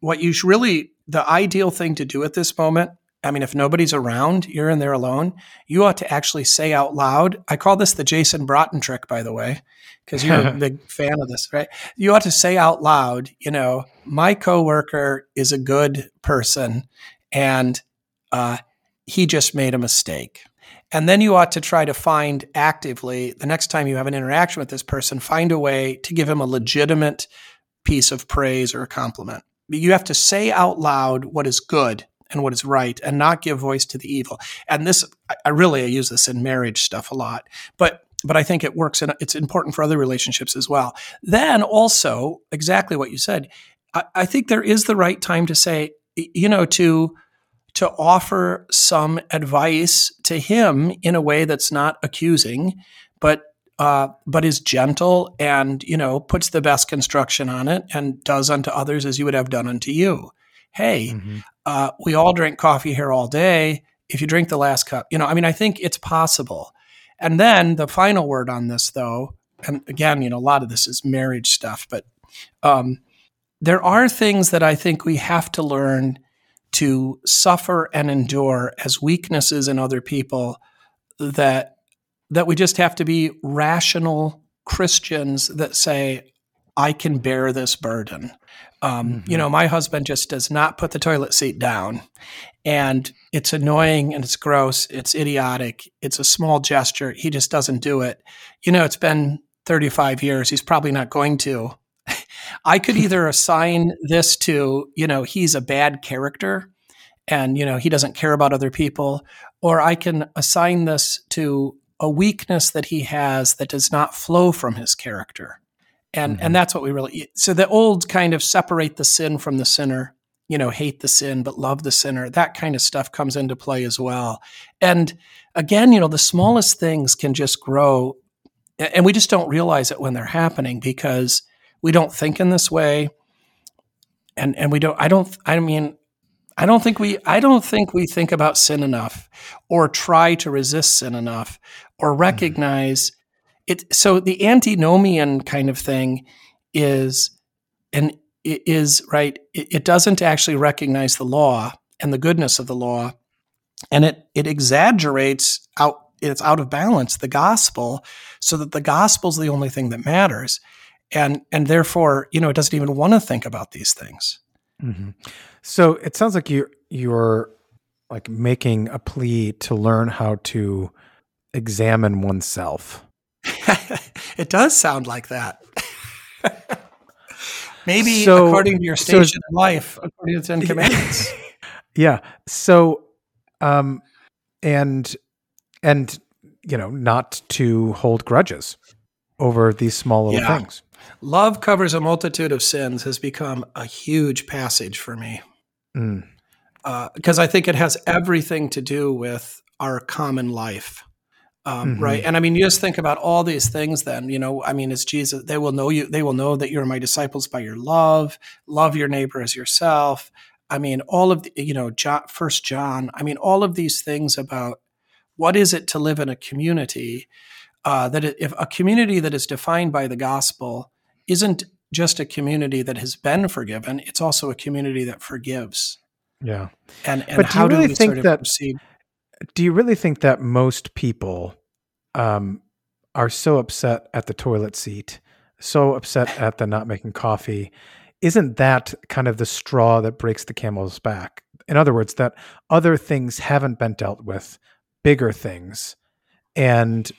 what you really, the ideal thing to do at this moment I mean, if nobody's around, you're in there alone, you ought to actually say out loud. I call this the Jason Braaten trick, by the way, because you're a [LAUGHS] big fan of this, right? You ought to say out loud, you know, my coworker is a good person and uh, he just made a mistake. And then you ought to try to find actively, the next time you have an interaction with this person, find a way to give him a legitimate piece of praise or a compliment. You have to say out loud what is good and what is right and not give voice to the evil. And this, I really I use this in marriage stuff a lot, but but I think it works and it's important for other relationships as well. Then also, exactly what you said, I, I think there is the right time to say, you know, to to offer some advice to him in a way that's not accusing, but uh, but is gentle and you know puts the best construction on it and does unto others as you would have done unto you. Hey, mm-hmm. uh, we all drink coffee here all day. If you drink the last cup, you know, I mean, I think it's possible. And then the final word on this, though, and again, you know, a lot of this is marriage stuff, but um, there are things that I think we have to learn to suffer and endure as weaknesses in other people that that we just have to be rational Christians that say, I can bear this burden. Um, mm-hmm. You know, my husband just does not put the toilet seat down. And it's annoying and it's gross. It's idiotic. It's a small gesture. He just doesn't do it. You know, it's been 35 years. He's probably not going to. [LAUGHS] I could either [LAUGHS] assign this to, you know, he's a bad character and, you know, he doesn't care about other people, or I can assign this to a weakness that he has that does not flow from his character. And, mm-hmm. and that's what we really, so the old kind of separate the sin from the sinner you know, hate the sin but love the sinner. That kind of stuff comes into play as well. And again, you know, the smallest things can just grow and we just don't realize it when they're happening because we don't think in this way. And and we don't I don't I mean I don't think we I don't think we think about sin enough or try to resist sin enough or mm-hmm. recognize mm-hmm. It so the antinomian kind of thing is an is right. It, doesn't actually recognize the law and the goodness of the law, and it it exaggerates out. It's out of balance the gospel, so that the gospel is the only thing that matters, and and therefore, you know, it doesn't even want to think about these things. Mm-hmm. So it sounds like you you're like making a plea to learn how to examine oneself. [LAUGHS] it does sound like that. [LAUGHS] Maybe so, according to your station so, in life, according to the Ten [LAUGHS] Commandments. yeah. So, um, and and you know, not to hold grudges over these small little yeah. things. Love covers a multitude of sins has become a huge passage for me. Mm. Uh, because I think it has everything to do with our common life. Um, mm-hmm. Right. And I mean, you just think about all these things then, you know, I mean, it's Jesus. They will know you. They will know that you're my disciples by your love, love your neighbor as yourself. I mean, all of the, you know, John, first John, I mean, all of these things about what is it to live in a community uh, that if a community that is defined by the gospel isn't just a community that has been forgiven, it's also a community that forgives. Yeah. And, and but how do, really do we think sort of that, proceed? Do you really think that most people um, are so upset at the toilet seat, so upset at the not making coffee? Isn't that kind of the straw that breaks the camel's back? In other words, that other things haven't been dealt with, bigger things, and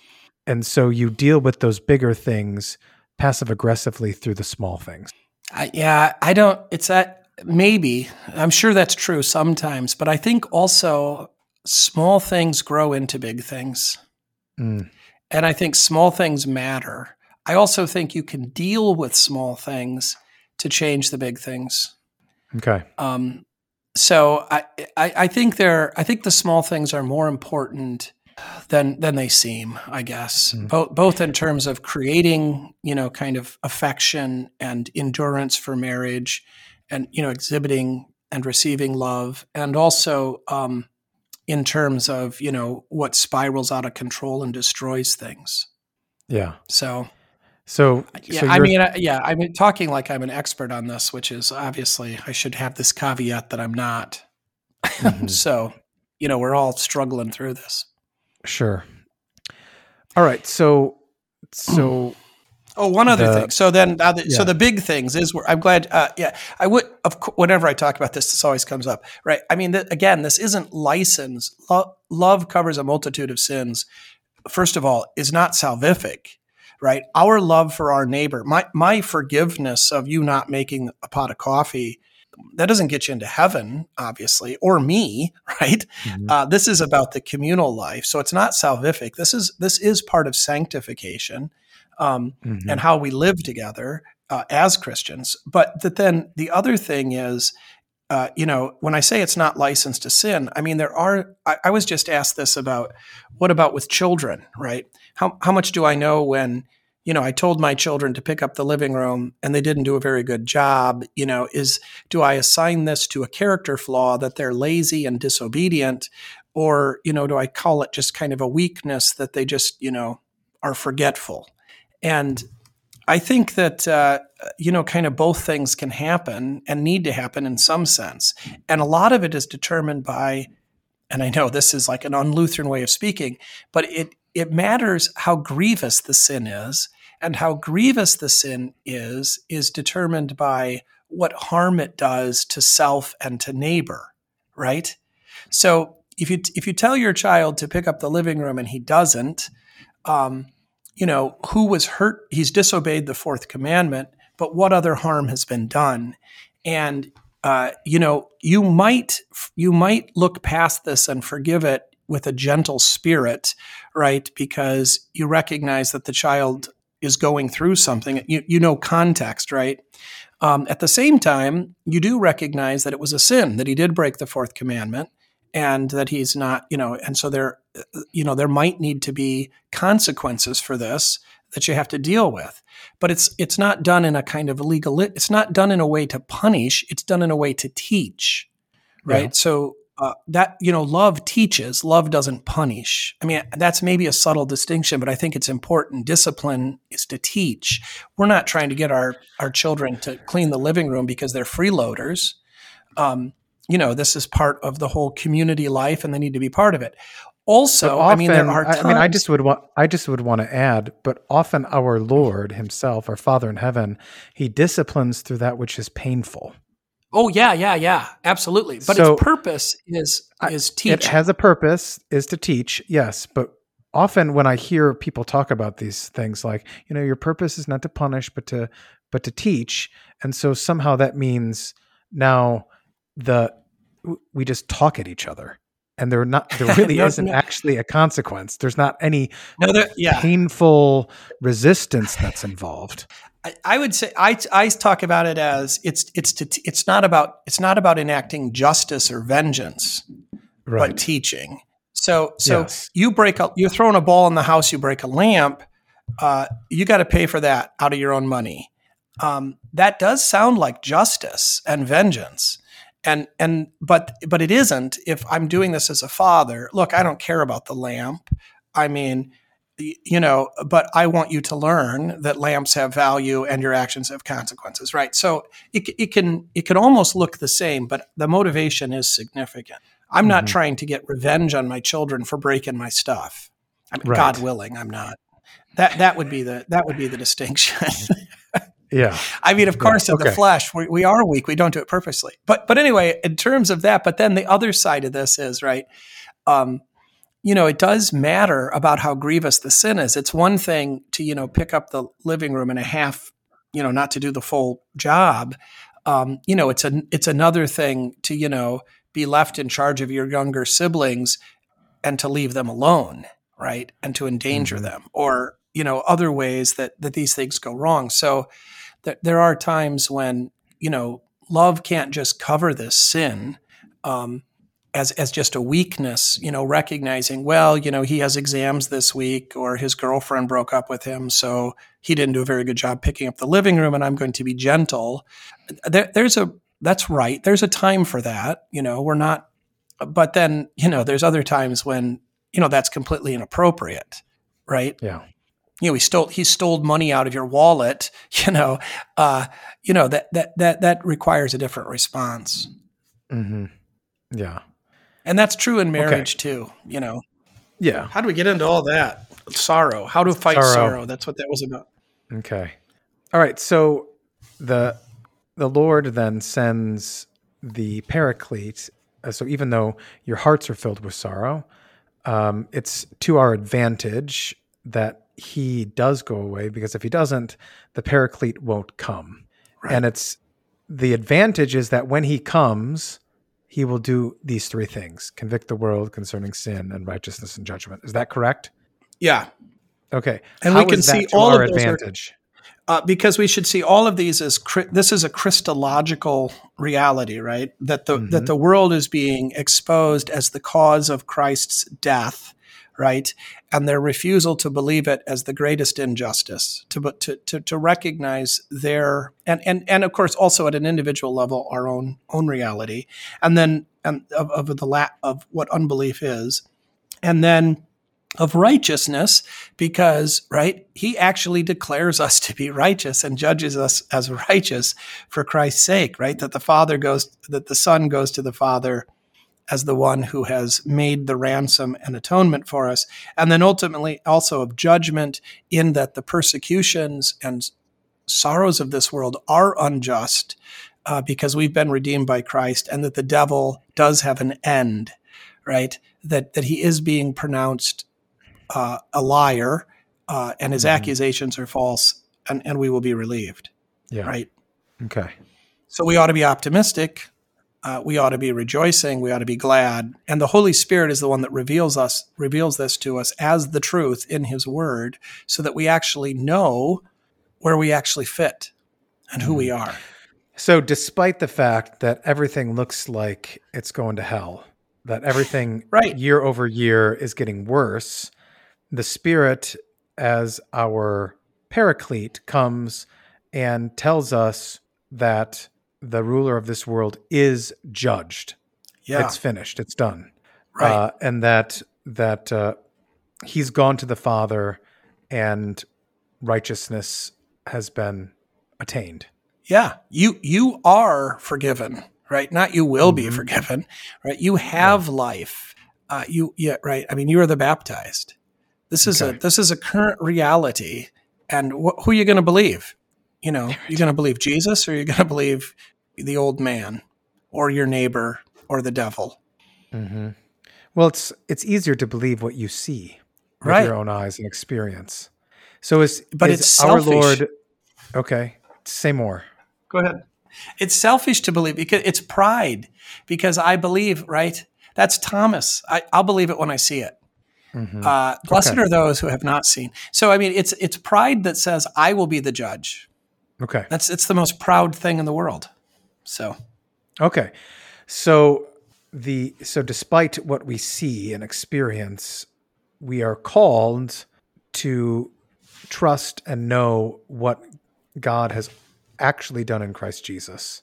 and so you deal with those bigger things passive aggressively through the small things. I, yeah, I don't. It's that maybe I'm sure that's true sometimes, but I think also small things grow into big things. Mm. And I think small things matter. I also think you can deal with small things to change the big things. Okay. Um, so I, I, I think they're I think the small things are more important than than they seem. I guess mm. both both in terms of creating you know kind of affection and endurance for marriage, and you know exhibiting and receiving love, and also um, in terms of you know what spirals out of control and destroys things. Yeah. So. So, yeah, so I mean, yeah, I'm talking like I'm an expert on this, which is obviously I should have this caveat that I'm not. Mm-hmm. [LAUGHS] so, you know, we're all struggling through this. Sure. All right. So, so [CLEARS THROAT] Oh, one other the, thing. So then, uh, the, yeah. so the big things is where I'm glad. Uh, yeah, I would. Of whenever I talk about this, this always comes up, right? I mean, th- again, this isn't license. Lo- love covers a multitude of sins. First of all, is not salvific, right? Our love for our neighbor, my my forgiveness of you not making a pot of coffee, that doesn't get you into heaven, obviously, or me, [LAUGHS] right? Mm-hmm. Uh, this is about the communal life, so it's not salvific. This is this is part of sanctification um, mm-hmm. and how we live together uh, as Christians. But that then the other thing is, uh, you know, when I say it's not licensed to sin, I mean there are. I, I was just asked this about what about with children, right? How how much do I know when you know, I told my children to pick up the living room and they didn't do a very good job. You know, is do I assign this to a character flaw that they're lazy and disobedient? Or, you know, do I call it just kind of a weakness that they just, you know, are forgetful? And I think that, uh, you know, kind of both things can happen and need to happen in some sense. And a lot of it is determined by, and I know this is like an un-Lutheran way of speaking, but it, it matters how grievous the sin is and how grievous the sin is is determined by what harm it does to self and to neighbor right so if you if you tell your child to pick up the living room and he doesn't um, you know who was hurt he's disobeyed the fourth commandment but what other harm has been done and uh, you know you might you might look past this and forgive it with a gentle spirit, right? Because you recognize that the child is going through something. You, you know context, right? Um, at the same time, you do recognize that it was a sin, that he did break the fourth commandment, and that he's not, you know, and so there, you know, there might need to be consequences for this that you have to deal with. But it's it's not done in a kind of legal. It's not done in a way to punish. It's done in a way to teach, right? Yeah. So uh, that you know love teaches love doesn't punish i mean that's maybe a subtle distinction but i think it's important discipline is to teach we're not trying to get our our children to clean the living room because they're freeloaders um, you know this is part of the whole community life and they need to be part of it also often, i mean there are times, i mean i just would want i just would want to add but often our lord himself our father in heaven he disciplines through that which is painful Oh yeah, yeah, yeah, absolutely. But so, its purpose is is teach. It has a purpose is to teach, yes. But often when I hear people talk about these things, like you know, your purpose is not to punish, but to but to teach, and so somehow that means now the we just talk at each other and there not there [LAUGHS] really no, isn't no. actually a consequence. There's not any no, there, yeah. painful resistance that's involved. I, would say I, I talk about it as it's it's to, it's not about it's not about enacting justice or vengeance, right. but teaching. So so yes. you break a you're throwing a ball in the house, you break a lamp, uh, you got to pay for that out of your own money. Um, that does sound like justice and vengeance, and and but but it isn't. If I'm doing this as a father, look, I don't care about the lamp. I mean, you know, but I want you to learn that lamps have value and your actions have consequences, right? So it, it can it can almost look the same, but the motivation is significant. I'm mm-hmm. not trying to get revenge on my children for breaking my stuff. I mean, right. God willing, I'm not. That that would be the that would be the distinction. [LAUGHS] yeah. I mean, of course, yeah. in the flesh, we, we are weak. We don't do it purposely. But but anyway, in terms of that, but then the other side of this is right. Um, you know, it does matter about how grievous the sin is. It's one thing to, you know, pick up the living room in a half, you know, not to do the full job. Um, you know, it's a it's another thing to, you know, be left in charge of your younger siblings and to leave them alone, right? And to endanger mm-hmm. them or, you know, other ways that that these things go wrong. So th- there are times when, you know, love can't just cover this sin. Um, as as just a weakness, you know, recognizing, well, you know, he has exams this week or his girlfriend broke up with him, so he didn't do a very good job picking up the living room and I'm going to be gentle. There, there's a that's right. There's a time for that, you know, we're not but then, you know, there's other times when, you know, that's completely inappropriate, right? Yeah. You know, he stole he stole money out of your wallet, [LAUGHS] you know, uh, you know, that that that that requires a different response. Mhm. Yeah. And that's true in marriage okay. too, you know. Yeah. How do we get into all that? Sorrow. How to fight sorrow. sorrow. That's what that was about. Okay. All right. So the the Lord then sends the paraclete. Uh, so even though your hearts are filled with sorrow, um, it's to our advantage that he does go away because if he doesn't, the paraclete won't come. Right. And it's the advantage is that when he comes, he will do these three things convict the world concerning sin and righteousness and judgment. Is that correct? Yeah. Okay. And How we can see all of those are- advantage. uh, because we should see all of these as this is a Christological reality, right? That the that the world is being exposed as the cause of Christ's death, right? And their refusal to believe it as the greatest injustice, to to to, to recognize their and, and and of course also at an individual level our own own reality, and then and of, of the la- of what unbelief is, and then of righteousness because right he actually declares us to be righteous and judges us as righteous for Christ's sake right that the father goes that the son goes to the father as the one who has made the ransom and atonement for us and then ultimately also of judgment in that the persecutions and sorrows of this world are unjust uh, because we've been redeemed by Christ and that the devil does have an end right that that he is being pronounced uh, a liar uh, and his Mhm. accusations are false and, and we will be relieved Yeah. right Okay. so we ought to be optimistic uh, we ought to be rejoicing we ought to be glad. And the holy spirit is the one that reveals us reveals this to us as the truth in his word so that we actually know where we actually fit and who we are. So, despite the fact that everything looks like it's going to hell, that everything [LAUGHS] Right. year over year is getting worse, the Spirit, as our paraclete, comes and tells us that the ruler of this world is judged. yeah It's finished. It's done. right Uh, and that that uh, he's gone to the Father, and righteousness has been attained. Yeah, you you are forgiven, right? Not you will be forgiven, right? You have life. Uh, you yeah, right. I mean, you are the baptized. This is Okay. a this is a current reality, and wh- who are you going to believe? You know, you're going to believe Jesus, or you're going [LAUGHS] to believe the old man, or your neighbor, or the devil, hmm Well, it's it's easier to believe what you see with right? your own eyes and experience. So is But is it's our selfish. Lord? Okay, say more. Go ahead. It's selfish to believe because it's pride. Because I believe, right? That's Thomas. I, I'll believe it when I see it. Mhm. Uh, blessed Okay. are those who have not seen. So I mean, it's it's pride that says I will be the judge. okay, That's it's the most proud thing in the world. So okay. So the so despite what we see and experience, we are called to trust and know what God has actually done in Christ Jesus,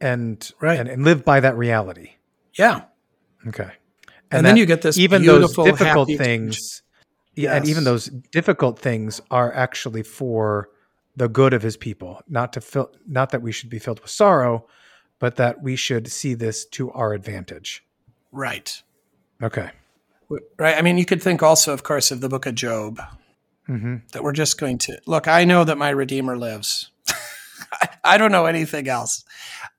and Right. and, and live by that reality. yeah, Okay. And then you get this even those difficult things, yeah, and even those difficult things are actually for the good of His people. Not to fill, not that we should be filled with sorrow, but that we should see this to our advantage. right, Okay. right. I mean, you could think also, of course, of the Book of Job. hmm That we're just going to look. I know that my Redeemer lives. [LAUGHS] I, don't know anything else.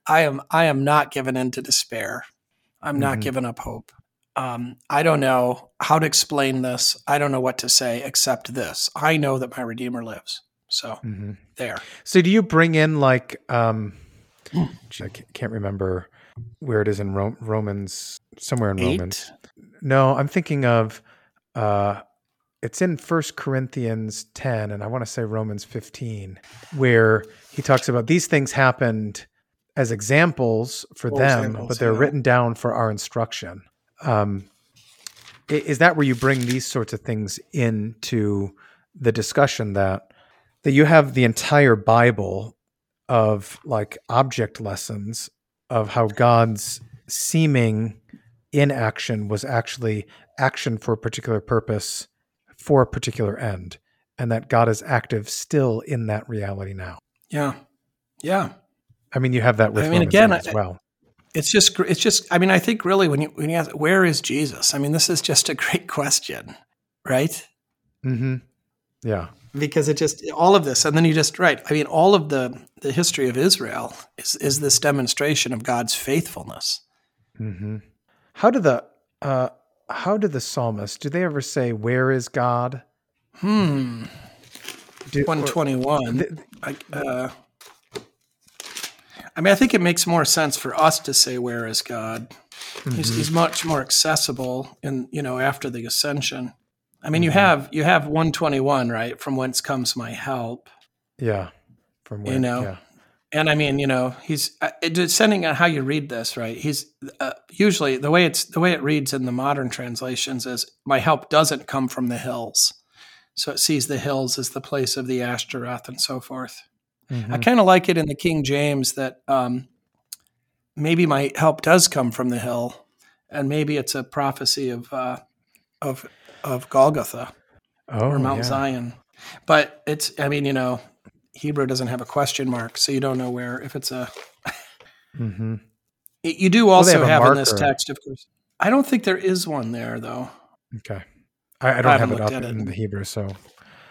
I am I am not given in to despair. I'm not Mhm. giving up hope. Um, I don't know how to explain this. I don't know what to say except this. I know that my Redeemer lives. So hmm there. So do you bring in like um, I can't remember where it is in Ro- Romans, somewhere in Romans. No, I'm thinking of uh it's in First Corinthians 10 and I want to say Romans 15 where he talks about these things happened as examples for For them examples, but they're yeah. written down for our instruction. Um is that where you bring these sorts of things into the discussion that that you have the entire Bible of like object lessons of how God's seeming inaction was actually action for a particular purpose for a particular end, and that God is active still in that reality now. Yeah. Yeah. I mean, you have that with I mean, Romans again, 8 as well. It's just it's just I mean, I think really when you when you ask where is Jesus? I mean, this is just a great question, right? hmm Yeah. because it just all of this and then you just right i mean all of the the history of israel is is this demonstration of god's faithfulness hmm How do the uh, how do the psalmists do they ever say where is God? hmm 121 th- I, uh, I mean, I think it makes more sense for us to say, "Where is God?" Mm-hmm. He's, he's much more accessible, in you know, after the ascension. I mean, mm-hmm. you have you have 121, right? From whence comes my help? Yeah, from where, you know, yeah. and I mean, you know, he's uh, depending on how you read this, right? He's uh, usually the way it's the way it reads in the modern translations is my help doesn't come from the hills, so it sees the hills as the place of the Ashtaroth and so forth. Mm-hmm. I kind of like it in the King James that um, maybe my help does come from the hill, and maybe it's a prophecy of uh, of of Golgotha oh, or Mount yeah. Zion. But it's, I mean, you know, Hebrew doesn't have a question mark, so you don't know where if it's a. mm-hmm. You do also well, have, have in this text, of course. I don't think there is one there, though. Okay, I, I don't I have it up in it. the Hebrew, so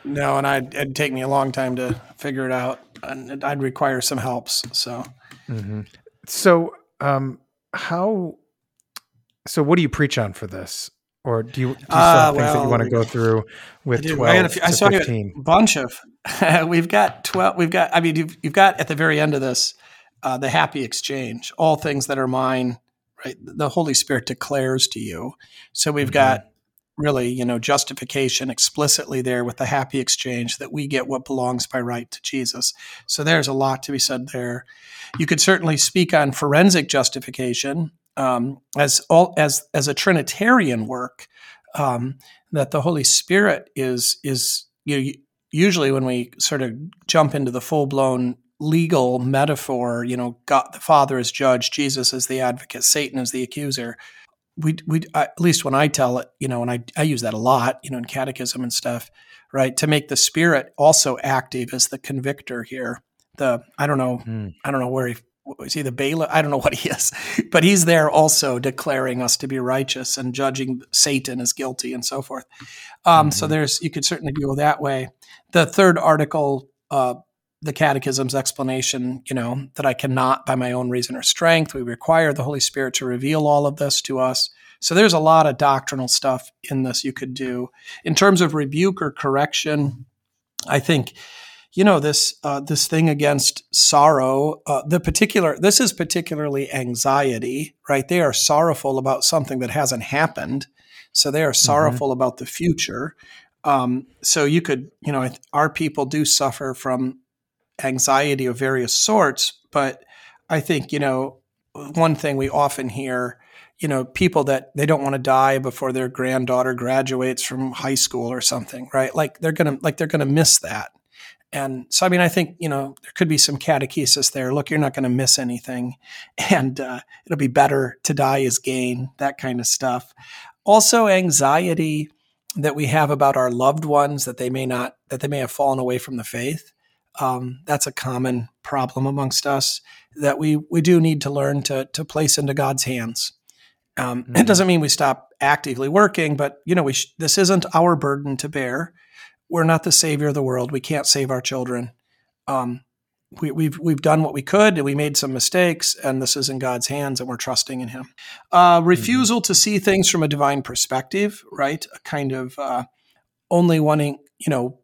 no, and I'd, it'd take me a long time to figure it out, and I'd require some helps. So, mm-hmm. so um, how? So, what do you preach on for this? Or do you, do you still uh, have things well, that you want to go through with I 12 I, few, I saw 15? a bunch of. [LAUGHS] we've got 12. We've got, I mean, you've, you've got at the very end of this, uh, the happy exchange, all things that are mine, right? The Holy Spirit declares to you. So we've mm-hmm. got really, you know, justification explicitly there with the happy exchange that we get what belongs by right to Jesus. So there's a lot to be said there. You could certainly speak on forensic justification um, as all as as a Trinitarian work. Um, that the Holy Spirit is is you know, usually when we sort of jump into the full blown legal metaphor, you know, God the Father is judge, Jesus is the advocate, Satan is the accuser we we at least when I tell it, you know, and I I use that a lot, you know, in catechism and stuff, right? To make the spirit also active as the convictor here. The I don't know, mm. I don't know where he is he the bailiff? I don't know what he is, [LAUGHS] but he's there also declaring us to be righteous and judging Satan as guilty and so forth. Um, mm-hmm. So there's you could certainly go that way. The third article uh, the catechism's explanation, you know, that I cannot by my own reason or strength. We require the Holy Spirit to reveal all of this to us. So there's a lot of doctrinal stuff in this you could do. In terms of rebuke or correction, I think, you know, this uh, this thing against sorrow, uh, the particular this is particularly anxiety, right? They are sorrowful about something that hasn't happened, so they are mm-hmm. sorrowful mm-hmm. about the future. Um, so you could, you know, our people do suffer from anxiety of various sorts. But I think, you know, one thing we often hear, you know, people that they don't want to die before their granddaughter graduates from high school or something, right? Like they're to, like they're going to miss that. And so, I mean, I think, you know, there could be some catechesis there. Look, you're not going to miss anything. [LAUGHS] And uh, it'll be better to die as gain, that kind of stuff. Also, anxiety that we have about our loved ones that they may not, that they may have fallen away from the faith um, that's a common problem amongst us that we we do need to learn to to place into God's hands. Um, mm-hmm. It doesn't mean we stop actively working, but you know, we sh- this isn't our burden to bear. We're not the savior of the world. We can't save our children. Um, we, have we've, we've done what we could, and we made some mistakes, and this is in God's hands, and we're trusting in Him. Uh, mm-hmm. refusal mm-hmm. to see things from a divine perspective, right? A kind of uh, only wanting, you know,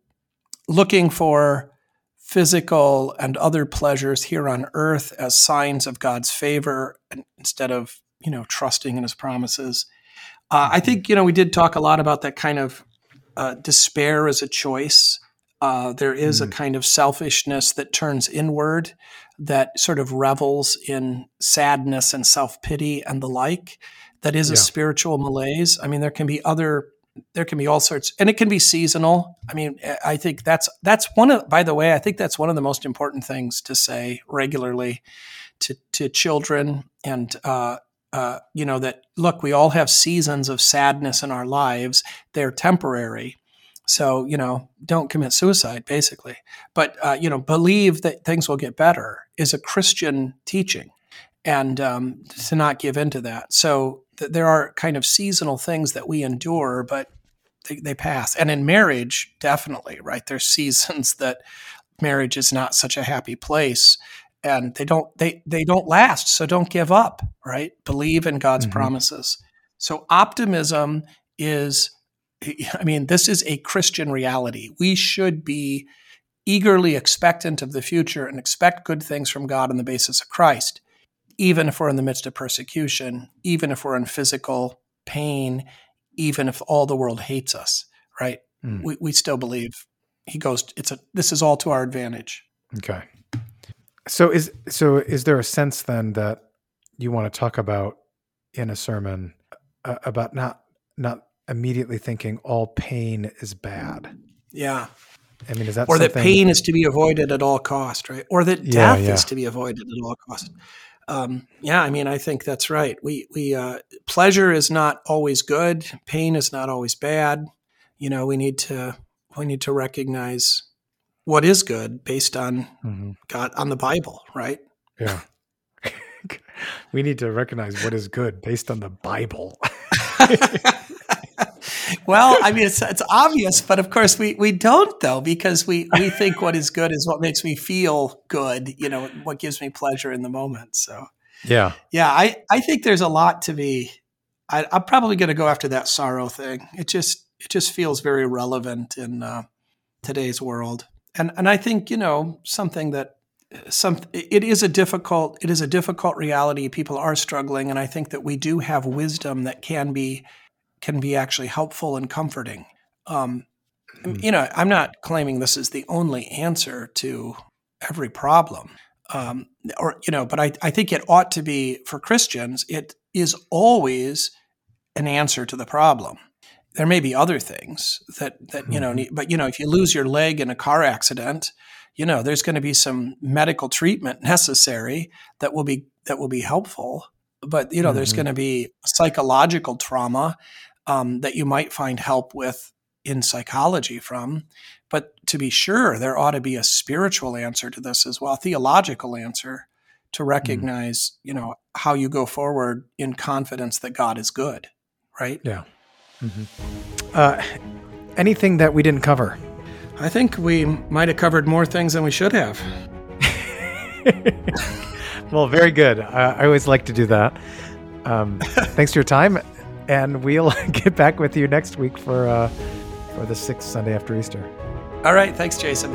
looking for physical and other pleasures here on earth as signs of God's favor instead of, you know, trusting in his promises. Uh, I think, you know, we did talk a lot about that kind of uh, despair is a choice. Uh, there is mm. a kind of selfishness that turns inward that sort of revels in sadness and self pity and the like. That is yeah. a spiritual malaise. I mean, there can be other there can be all sorts and it can be seasonal i mean i think that's that's one of by the way i think that's one of the most important things to say regularly to to children and uh, uh, you know that look we all have seasons of sadness in our lives. They're temporary. So you know don't commit suicide basically. But uh, you know believe that things will get better is a christian teaching and um, to not give into that. So there are kind of seasonal things that we endure, but they, they pass. And in marriage, definitely, right? There's [LAUGHS] seasons that marriage is not such a happy place and they don't they they don't last so don't give up right believe in god's mm-hmm. promises so optimism is i mean this is a christian reality we should be eagerly expectant of the future and expect good things from God on the basis of Christ, even if we're in the midst of persecution, even if we're in physical pain, even if all the world hates us, right? Mm. We, we still believe he goes, it's a, this is all to our advantage. Okay. So is, so is there a sense then that you want to talk about in a sermon uh, about not, not immediately thinking all pain is bad? Yeah. I mean, is that or something... that pain is to be avoided at all cost, right? Or that yeah, death yeah. is to be avoided at all cost. Um, yeah, I mean, I think that's right. We we uh, pleasure is not always good. Pain is not always bad. You know, we need to we need to recognize what is good based on mm-hmm. God on the Bible, right? Yeah. [LAUGHS] we need to recognize what is good based on the Bible. [LAUGHS] well, I mean, it's it's obvious, but of course we we don't though because we we think what is good is what makes me feel good. You know, what gives me pleasure in the moment. So yeah, yeah, I I think there's a lot to be. I, am probably going to go after that sorrow thing. It just it just feels very relevant in uh, today's world, and and I think you know something that some it is a difficult it is a difficult reality people are struggling and i think that we do have wisdom that can be can be actually helpful and comforting. Um, mm. You know, I'm not claiming this is the only answer to every problem, um, or you know, but I, I think it ought to be for Christians. It is always an answer to the problem. There may be other things that that you know, mm-hmm. but you know, if you lose your leg in a car accident, you know, there's going to be some medical treatment necessary that will be that will be helpful but you know, mm-hmm. there's going to be psychological trauma um, that you might find help with in psychology from. But to be sure, there ought to be a spiritual answer to this as well, a theological answer to mm-hmm. recognize, mm-hmm. you know, how you go forward in confidence that God is good, right? Yeah. Mm-hmm. Uh, anything that we didn't cover? I think we might have covered more things than we should have. [LAUGHS] well, very good. Uh, I always like to do that. Um, [LAUGHS] thanks for your time, and we'll [LAUGHS] get back with you next week for uh, for the sixth Sunday after Easter. All right. Thanks, Jason.